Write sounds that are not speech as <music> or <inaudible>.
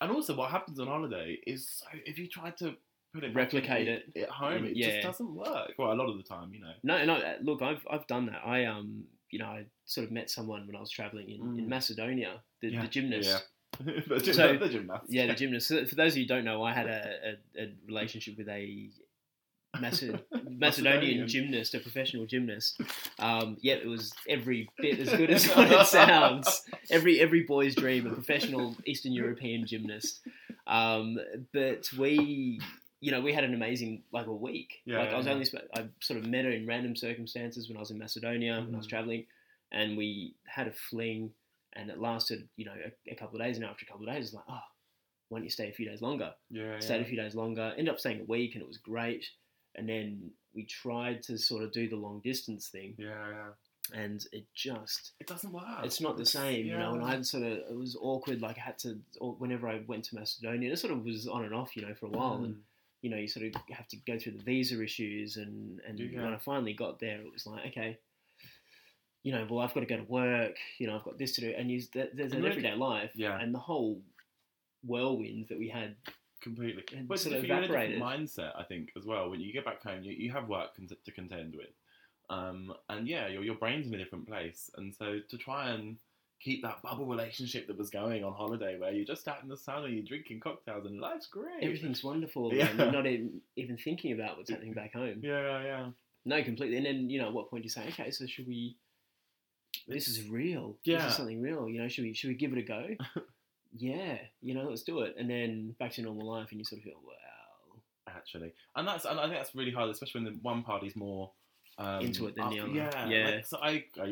And also, what happens on holiday is so if you try to put it Replicate in- at home, it Yeah. just doesn't work. Well, a lot of the time, you know. No, no. uh, Look, I've I've done that. I um, you know, I sort of met someone when I was traveling in, in Mm. Macedonia. The, Yeah, the gymnast. Yeah. <laughs> the, gym, So- the gymnast. Yeah, the gymnast. So for those of you who don't know, I had <laughs> a, a, a relationship with a Maced- <laughs> Macedonian gymnast, a professional gymnast. Um, yeah, it was every bit as good as <laughs> what it sounds. Every every boy's dream, a professional Eastern European gymnast. Um, but we, you know, we had an amazing like a week. Yeah, like I was yeah. only I sort of met her in random circumstances when I was in Macedonia when I was Mhm. traveling, and we had a fling, and it lasted you know a, a couple of days. And after a couple of days, it's like oh. Why don't you stay a few days longer? Yeah, stayed yeah. a few days longer. Ended up staying a week, and it was great. And then we tried to sort of do the long distance thing, Yeah, yeah. and it just It doesn't work. it's not the same, you know. And. I had sort of it was awkward. Like I had to or whenever I went to Macedonia, it sort of was on and off, you know, for a while. And Mm. you know, you sort of have to go through the visa issues, and and Yeah. when I finally got there, it was like okay. You know, well, I've got to go to work. You know, I've got this to do, and you, there's an everyday life, yeah. and the whole whirlwind that we had completely. and But sort sort of you're in a different evaporated. mindset, I think, as well. When you get back home, you, you have work con- to contend with, um, and yeah, your your brain's in a different place, and so to try and keep that bubble relationship that was going on holiday, where you're just out in the sun and you're drinking cocktails and life's great. everything's wonderful. <laughs> Yeah. And you're not even, even thinking about what's happening back home. Yeah, yeah. No, completely. And then you know, at what point do you say, okay, so should we? This is real. This Yeah. is something real. You know, should we should we give it a go? <laughs> yeah, you know, let's do it. And then back to normal life, and you sort of feel, wow, Actually, and that's and I think that's really hard, especially when the one party's more um, Into it than the other. Yeah, Yeah. Like, so I, I